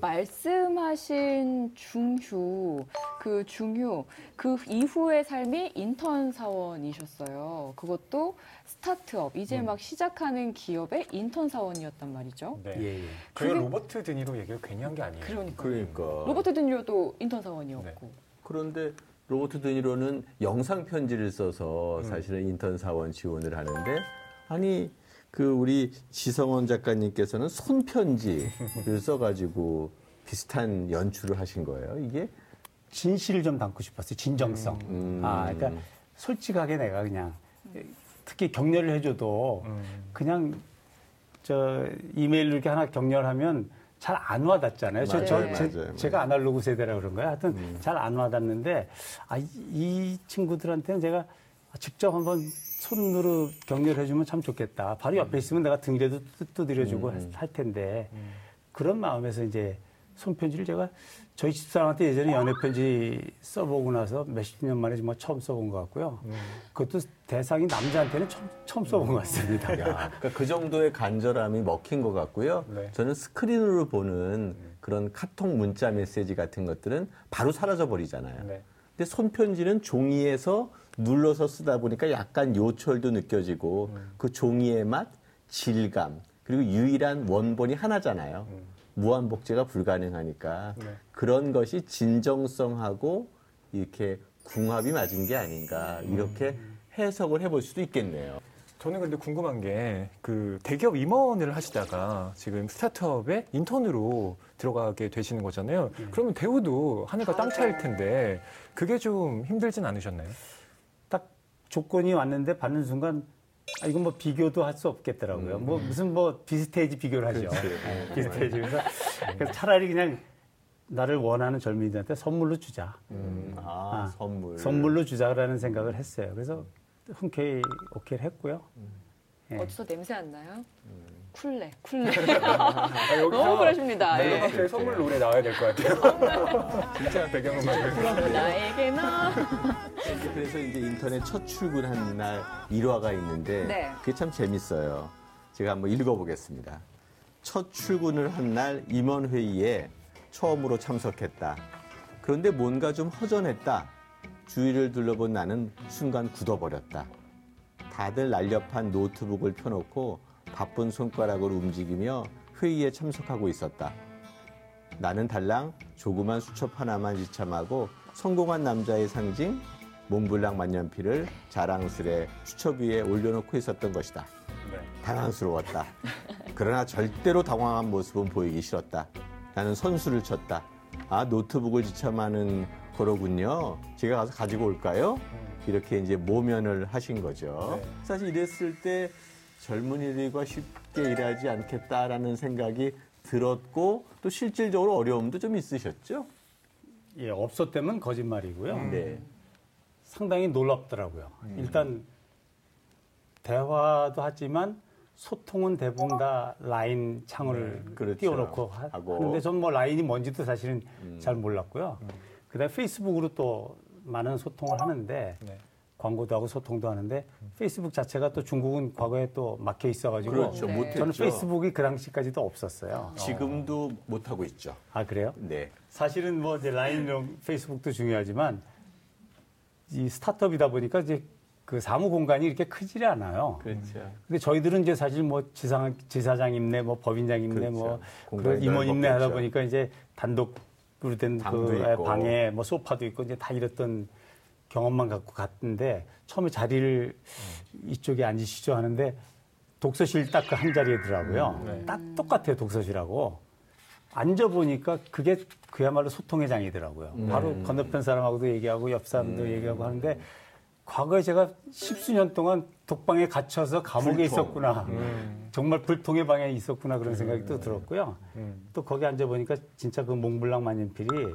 말씀하신 중휴, 그 중휴, 그 이후의 삶이 인턴 사원이셨어요. 그것도 스타트업, 이제 음. 막 시작하는 기업의 인턴 사원이었단 말이죠. 네. 예, 예. 그게- 로버트 드니로 얘기를 괜히 한 게 아니에요. 그러니까. 그러니까. 로버트 드니로도 인턴 사원이었고. 그런데 로버트 드니로는 영상 편지를 써서 음. 사실은 인턴 사원 지원을 하는데 아니 그 우리 지성원 작가님께서는 손 편지를 써가지고 비슷한 연출을 하신 거예요. 이게 진실을 좀 담고 싶었어요. 진정성. 음. 아, 그러니까 솔직하게 내가 그냥 특히 격려를 해줘도 음. 그냥 저 이메일로 이렇게 하나 격려하면 잘 안 와닿잖아요. 저, 저, 맞아요, 제, 맞아요. 음. 제가 아날로그 세대라 그런 거예요. 하여튼 잘안 와닿는데 아, 이, 이 친구들한테는 제가 직접 한번 손으로 격려를 해주면 참 좋겠다. 바로 음. 옆에 있으면 내가 등이라도 뜯- 두드려주고 할 텐데 그런 마음에서 이제 손편지를 제가 저희 집사람한테 예전에 연애편지 써보고 나서 몇십 년 만에 정말 처음 써본 것 같고요. 그것도 대상이 남자한테는 처음, 처음 써본 것 같습니다. 야, 그러니까 그 정도의 간절함이 먹힌 것 같고요. 네. 저는 스크린으로 보는 그런 카톡 문자 메시지 같은 것들은 바로 사라져 버리잖아요. 네. 근데 손편지는 종이에서 눌러서 쓰다 보니까 약간 요철도 느껴지고 음. 그 종이의 맛, 질감, 그리고 유일한 원본이 하나잖아요. 무한 복제가 불가능하니까 음. 네. 그런 것이 진정성하고 이렇게 궁합이 맞은 게 아닌가 이렇게 음. 해석을 해볼 수도 있겠네요. 저는 근데 궁금한 게 그 대기업 임원을 하시다가 지금 스타트업에 인턴으로 들어가게 되시는 거잖아요. 그러면 대우도 하늘과 땅 차일 텐데 그게 좀 힘들진 않으셨나요? 딱 조건이 왔는데 받는 순간 아, 이건 뭐 비교도 할 수 없겠더라고요. 뭐 무슨 뭐 비슷해야지 비교를 하죠. 네, 비슷해야지. 그래서, 그래서 차라리 그냥 나를 원하는 젊은이들한테 선물로 주자. 음, 아, 아, 선물. 선물로 주자라는 생각을 했어요. 그래서 흔쾌히 오케이를 했고요. 예. 어디서 냄새 안 나요? 음. 쿨레, 쿨레. 아, 너무 그러십니다. 멜로 예. 박스의 선물 노래 나와야 될 것 같아요. 진짜 배경음악을. 나에게나. 그래서 이제 인터넷 첫 출근한 날 일화가 있는데 네. 그게 참 재밌어요. 제가 한번 읽어보겠습니다. 첫 출근을 한 날 임원 회의에 처음으로 참석했다. 그런데 뭔가 좀 허전했다. 주위를 둘러본 나는 순간 굳어버렸다. 다들 날렵한 노트북을 펴놓고 바쁜 손가락으로 움직이며 회의에 참석하고 있었다. 나는 달랑 조그만 수첩 하나만 지참하고 성공한 남자의 상징 몽블랑 만년필을 자랑스레 수첩 위에 올려놓고 있었던 것이다. 네. 당황스러웠다. 그러나 절대로 당황한 모습은 보이기 싫었다. 나는 선수를 쳤다. 아, 노트북을 지참하는 거로군요. 제가 가서 가지고 올까요? 이렇게 이제 모면을 하신 거죠. 네. 사실 이랬을 때 젊은이들과 쉽게 일하지 않겠다라는 생각이 들었고 또 실질적으로 어려움도 좀 있으셨죠? 예, 없었다면 거짓말이고요. 네. 상당히 놀랍더라고요. 일단 대화도 하지만 소통은 대부분 다 라인 창을 그렇죠. 띄워놓고 하. 하는데 전 뭐 라인이 뭔지도 사실은 잘 몰랐고요. 그다음에 페이스북으로 또 많은 소통을 하는데 네. 광고도 하고 소통도 하는데 페이스북 자체가 또 중국은 과거에 또 막혀 있어가지고 그렇죠. 네. 못했죠. 저는 페이스북이 그 당시까지도 없었어요. 지금도 못 하고 있죠. 아 그래요? 네. 사실은 뭐 이제 라인이랑 페이스북도 중요하지만 이 스타트업이다 보니까 이제 그 사무 공간이 이렇게 크지 않아요. 그렇죠. 근데 저희들은 이제 사실 뭐 지상, 지사장 임내, 뭐 법인장 임내, 그렇죠. 뭐 공간이 그런 임원 임내 하다. 보니까 이제 단독 으로 된 방도 그 있고. 방에 뭐 소파도 있고 이제 다 이랬던 경험만 갖고 갔는데 처음에 자리를 이쪽에 앉으시죠 하는데 독서실 딱 그 한 자리더라고요. 네. 딱 똑같아요 독서실하고. 앉아 보니까 그게 그야말로 소통의 장이더라고요. 바로 건너편 사람하고도 얘기하고 옆 사람도 얘기하고 하는데 과거에 제가 십수년 동안 독방에 갇혀서 감옥에 불통. 있었구나. 음. 정말 불통의 방에 있었구나 그런 생각이 또 들었고요. 음. 또 거기 앉아 보니까 진짜 그 몽블랑 만년필이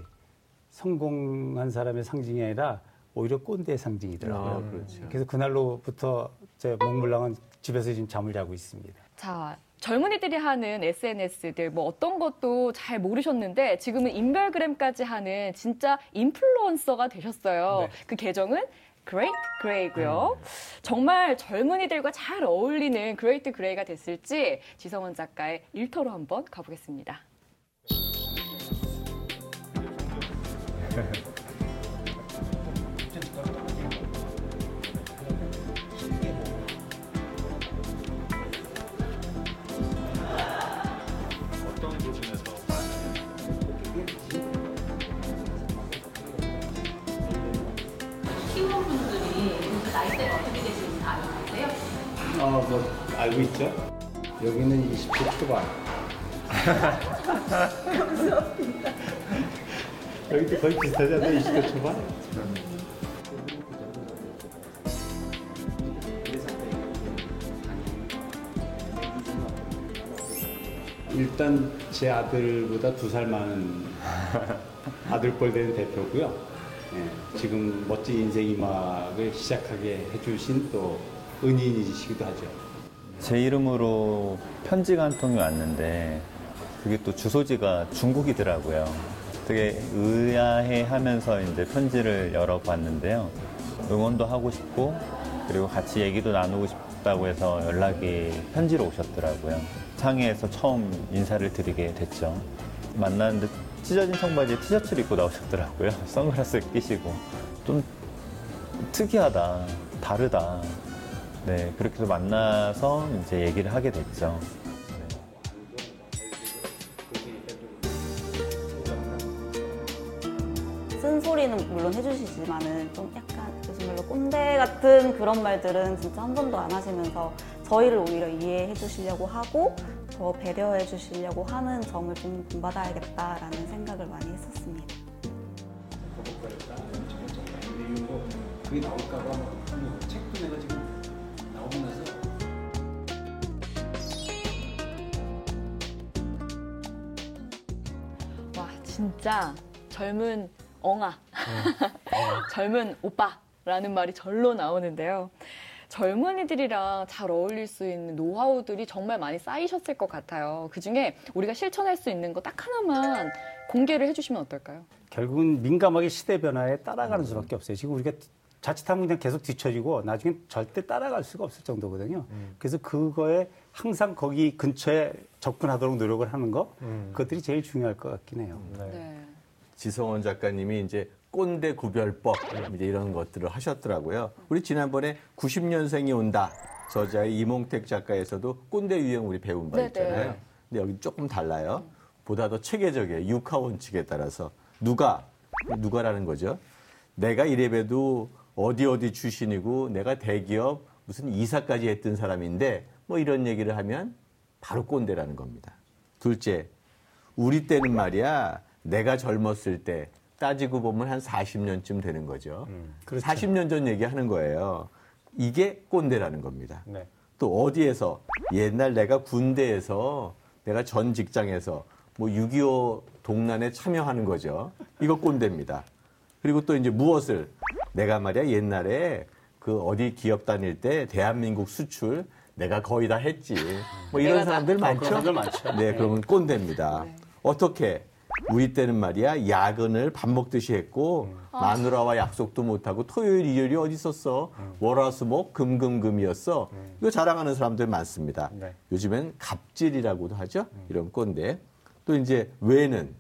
성공한 사람의 상징이 아니라 오히려 꼰대의 상징이더라고요. 아, 그렇죠. 그래서 그날로부터 제 몽블랑은 집에서 지금 잠을 자고 있습니다. 자, 젊은이들이 하는 SNS들 뭐 어떤 것도 잘 모르셨는데 지금은 인별그램까지 하는 진짜 인플루언서가 되셨어요. 네. 그 계정은 Great Gray고요. 정말 젊은이들과 잘 어울리는 Great Gray가 됐을지 지성원 작가의 일터로 한번 가보겠습니다. 알고 있죠? 여기는 20대 초반. 여기도 거의 비슷하잖아요, 20대 초반. 일단 제 아들보다 두 살 많은 아들뻘 된 대표고요. 예, 지금 멋진 인생 이막을 시작하게 해주신 또 은인이시기도 하죠. 제 이름으로 편지가 한 통이 왔는데 그게 또 주소지가 중국이더라고요. 되게 의아해 하면서 이제 편지를 열어봤는데요. 응원도 하고 싶고 그리고 같이 얘기도 나누고 싶다고 해서 연락이 편지로 오셨더라고요. 상해에서 처음 인사를 드리게 됐죠. 만났는데 찢어진 청바지에 티셔츠를 입고 나오셨더라고요. 선글라스 끼시고. 좀 특이하다. 다르다. 네, 그렇게 해서 만나서 이제 얘기를 하게 됐죠. 쓴소리는 물론 해주시지만은 좀 약간 요즘 말로 꼰대 같은 그런 말들은 진짜 한 번도 안 하시면서 저희를 오히려 이해해 주시려고 하고 더 배려해 주시려고 하는 점을 좀 본받아야겠다라는 생각을 많이 했었습니다. 그게 나올까봐 뭐 책도 내가 지금 진짜 젊은 엉아, 젊은 오빠라는 말이 절로 나오는데요. 젊은이들이랑 잘 어울릴 수 있는 노하우들이 정말 많이 쌓이셨을 것 같아요. 그 중에 우리가 실천할 수 있는 거 딱 하나만 공개를 해주시면 어떨까요? 결국은 민감하게 시대 변화에 따라가는 수밖에 없어요. 지금 우리가 자칫하면 그냥 계속 뒤처지고 나중에 절대 따라갈 수가 없을 정도거든요. 그래서 그거에 항상 거기 근처에 접근하도록 노력을 하는 거, 그것들이 제일 중요할 것 같긴 해요. 네. 지성원 작가님이 이제 꼰대 구별법 이제 이런 것들을 하셨더라고요. 우리 지난번에 90년생이 온다 저자의 이몽택 작가에서도 꼰대 유형 우리 배운 바 네네. 있잖아요. 근데 여기 조금 달라요. 보다 더 체계적이에요. 육하 원칙에 따라서 누가 누가라는 거죠. 내가 이래봬도 어디 어디 출신이고 내가 대기업 무슨 이사까지 했던 사람인데 뭐 이런 얘기를 하면 바로 꼰대라는 겁니다. 둘째, 우리 때는 말이야, 내가 젊었을 때 따지고 보면 한 40년쯤 되는 거죠. 그렇죠. 40년 전 얘기하는 거예요. 이게 꼰대라는 겁니다. 네. 또 어디에서 옛날 내가 군대에서 내가 전 직장에서 뭐 6.25 동란에 참여하는 거죠. 이거 꼰대입니다. 그리고 또 이제 무엇을 내가 말이야 옛날에 그 어디 기업 다닐 때 대한민국 수출 내가 거의 다 했지. 뭐 이런 사람들 많죠. 그런 사람들 많죠. 네, 그러면 꼰대입니다. 어떻게? 우리 때는 말이야 야근을 밥 먹듯이 했고 마누라와 약속도 못하고 토요일 일요일이 어디 있었어? 월화수목 금금금이었어. 이거 자랑하는 사람들 많습니다. 네. 요즘엔 갑질이라고도 하죠? 이런 꼰대. 또 이제 외는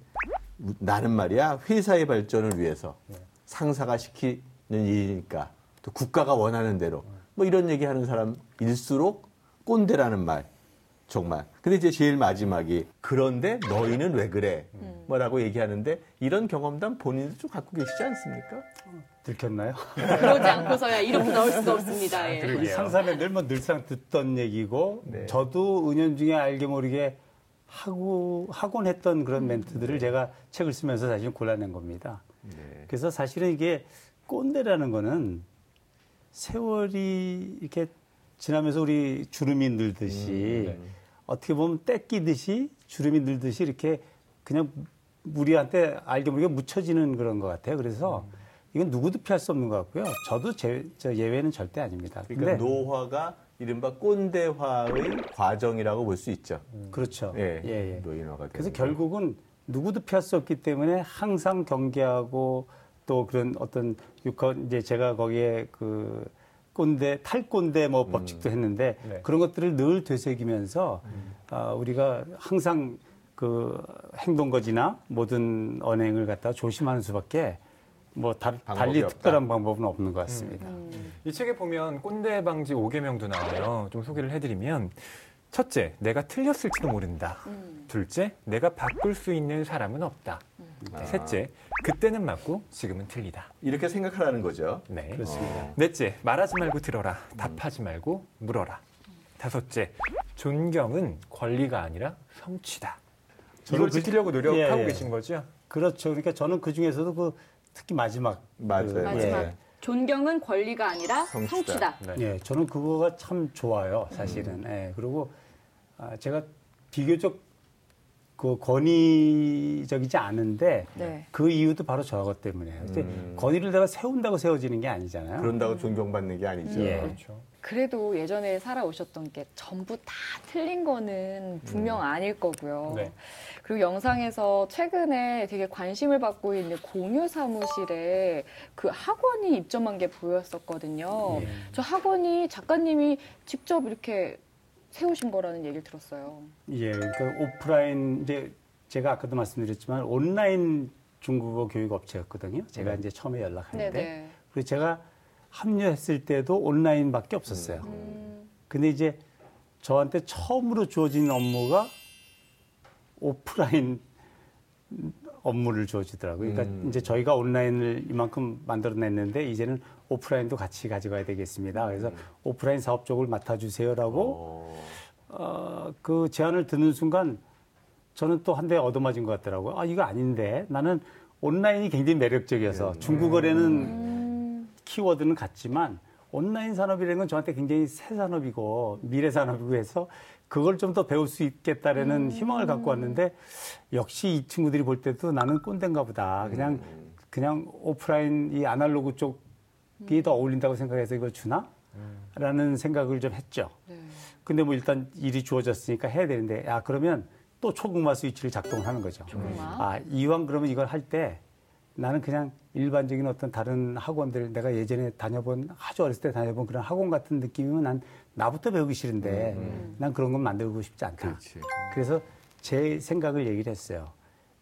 나는 말이야 회사의 발전을 위해서 상사가 시키는 일이니까 또 국가가 원하는 대로 뭐 이런 얘기 하는 사람일수록 꼰대라는 말 정말. 근데 이제 제일 마지막이 그런데 너희는 왜 그래? 뭐라고 얘기하는데 이런 경험담 본인도 좀 갖고 계시지 않습니까? 들켰나요? 그러지 않고서야 이렇게 나올 수가 없습니다. 예. 우리 상사는 늘뭐 늘상 듣던 얘기고 네. 저도 은연중에 알게 모르게 하고 하곤 했던 그런 멘트들을 제가 책을 쓰면서 사실 골라낸 겁니다. 네. 그래서 사실은 이게 꼰대라는 거는 세월이 이렇게 지나면서 우리 주름이 늘듯이 어떻게 보면 떼끼듯이 주름이 늘듯이 이렇게 그냥 우리한테 알게 모르게 묻혀지는 그런 것 같아요. 그래서 이건 누구도 피할 수 없는 것 같고요. 저도 제, 저 예외는 절대 아닙니다. 그러니까 노화가 이른바 꼰대화의 과정이라고 볼 수 있죠. 그렇죠. 예, 예, 예. 노인화가 그래서 결국은 누구도 피할 수 없기 때문에 항상 경계하고 또 그런 어떤 육하 이제 제가 거기에 그 꼰대 탈꼰대 뭐 법칙도 했는데 네. 그런 것들을 늘 되새기면서 아, 우리가 항상 그 행동거지나 모든 언행을 갖다 가 조심하는 수밖에 뭐 다, 달리 없다. 특별한 방법은 없는 것 같습니다. 이 책에 보면 꼰대 방지 5개명도 나와요. 좀 소개를 해드리면 첫째, 내가 틀렸을지도 모른다. 둘째, 내가 바꿀 수 있는 사람은 없다. 셋째, 그때는 맞고 지금은 틀리다. 이렇게 생각하라는 거죠. 네. 그렇습니다. 넷째, 말하지 말고 들어라. 답하지 말고 물어라. 다섯째, 존경은 권리가 아니라 성취다. 이걸 그- 지키려고 노력하고 예, 예. 계신 거죠? 그렇죠. 그러니까 저는 그 중에서도 그 특히 마지막 맞아요. 그, 마지막 예. 존경은 권리가 아니라 성취다. 성취다. 네. 예, 저는 그거가 참 좋아요, 사실은. 예, 그리고 아, 제가 비교적 그 권위적이지 않은데 네. 그 이유도 바로 저거 때문에요. 음. 권위를 내가 세운다고 세워지는 게 아니잖아요. 그런다고 존경받는 게 아니죠. 예. 그렇죠. 그래도 예전에 살아오셨던 게 전부 다 틀린 거는 분명 아닐 거고요. 네. 그리고 영상에서 최근에 되게 관심을 받고 있는 공유 사무실에 그 학원이 입점한 게 보였었거든요. 예. 저 학원이 작가님이 직접 이렇게 세우신 거라는 얘기를 들었어요. 예, 그러니까 오프라인 이제 제가 아까도 말씀드렸지만 온라인 중국어 교육 업체였거든요. 제가 이제 처음에 연락할 때. 네네. 그리고 제가 합류했을 때도 온라인밖에 없었어요. 음, 근데 이제 저한테 처음으로 주어진 업무가 오프라인 업무를 주어지더라고요. 그러니까 음. 이제 저희가 온라인을 이만큼 만들어냈는데 이제는 오프라인도 같이 가져가야 되겠습니다. 그래서 오프라인 사업 쪽을 맡아주세요라고 어, 어, 그 제안을 듣는 순간 저는 또 한 대 얻어맞은 것 같더라고요. 아, 이거 아닌데. 나는 온라인이 굉장히 매력적이어서 중국어에는 음, 키워드는 같지만 온라인 산업이라는 건 저한테 굉장히 새 산업이고 미래 산업이고 해서 그걸 좀 더 배울 수 있겠다라는 희망을 갖고 왔는데 역시 이 친구들이 볼 때도 나는 꼰대인가 보다. 그냥 그냥 오프라인 이 아날로그 쪽이 더 어울린다고 생각해서 이걸 주나? 라는 생각을 좀 했죠. 네. 근데 뭐 일단 일이 주어졌으니까 해야 되는데 야 그러면 또 초급마 스위치를 작동을 하는 거죠. 초급마. 아 이왕 그러면 이걸 할때 나는 그냥 일반적인 어떤 다른 학원들 내가 예전에 다녀본 아주 어렸을 때 다녀본 그런 학원 같은 느낌이면 난 나부터 배우기 싫은데 난 그런 건 만들고 싶지 않다. 그렇지. 그래서 제 생각을 얘기를 했어요.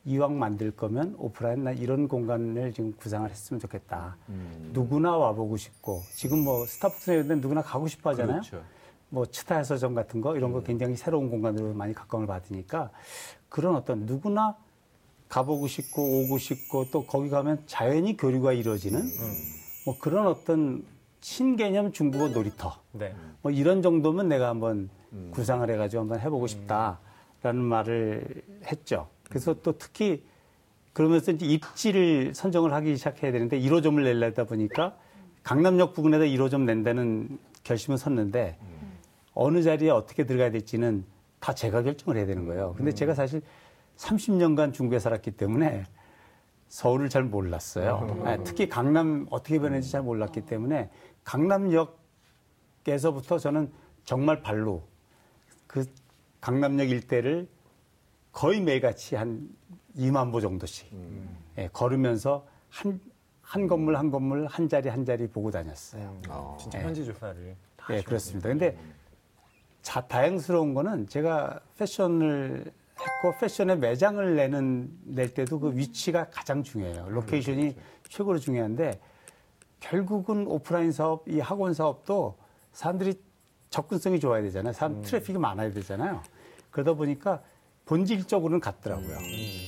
이왕 만들 거면 오프라인 나 이런 공간을 지금 구상을 했으면 좋겠다. 음. 누구나 와보고 싶고 지금 뭐 스타벅스에 누구나 가고 싶어 하잖아요. 그렇죠. 뭐 치타 서점 같은 거 이런 음. 거 굉장히 새로운 공간으로 많이 각광을 받으니까 그런 어떤 누구나 가보고 싶고 오고 싶고 또 거기 가면 자연히 교류가 이루어지는 음. 뭐 그런 어떤 신개념 중국어 놀이터 네. 뭐 이런 정도면 내가 한번 음. 구상을 해가지고 한번 해보고 싶다라는 말을 했죠. 그래서 또 특히 그러면서 이제 입지를 선정을 하기 시작해야 되는데 1호점을 내려다 보니까 강남역 부근에다 1호점 낸다는 결심은 섰는데 어느 자리에 어떻게 들어가야 될지는 다 제가 결정을 해야 되는 거예요. 근데 제가 사실 30년간 중국에 살았기 때문에 서울을 잘 몰랐어요. 네, 특히 강남 어떻게 변했는지 잘 몰랐기 때문에 강남역에서부터 저는 정말 발로 그 강남역 일대를 거의 매일같이 한 2만 보 정도씩 예, 걸으면서 한, 한 건물 한 건물 한 자리 한 자리 보고 다녔어요. 어. 진짜 네. 현지 조사를 다 예. 그렇습니다. 근데 자, 다행스러운 거는 제가 패션을 했고 패션의 매장을 내는 낼 때도 그 위치가 가장 중요해요. 로케이션이 최고로 중요한데 결국은 오프라인 사업, 이 학원 사업도 사람들이 접근성이 좋아야 되잖아요. 사람 트래픽이 많아야 되잖아요. 그러다 보니까 본질적으로는 같더라고요.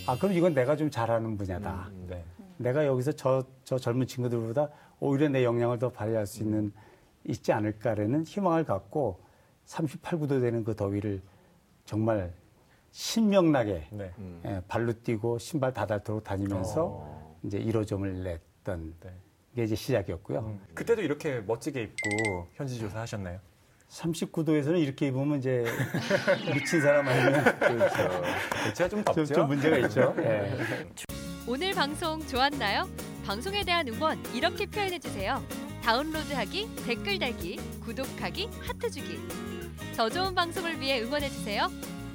아, 그럼 이건 내가 좀 잘하는 분야다. 네. 내가 여기서 저, 저 젊은 친구들보다 오히려 내 역량을 더 발휘할 수 있는 있지 않을까라는 희망을 갖고 38, 9도 되는 그 더위를 정말 신명나게 네. 예, 발로 뛰고 신발 닫아도록 다니면서 이제 1호점을 냈던 네. 게 이제 시작이었고요. 음. 그때도 이렇게 멋지게 입고 현지 조사 하셨나요? 39도에서는 이렇게 입으면 이제 미친 사람 아니면 제가 좀 좀, 덥죠? 좀 문제가 있죠. 예. 오늘 방송 좋았나요? 방송에 대한 응원 이렇게 표현해 주세요. 다운로드하기, 댓글 달기, 구독하기, 하트 주기. 더 좋은 방송을 위해 응원해 주세요.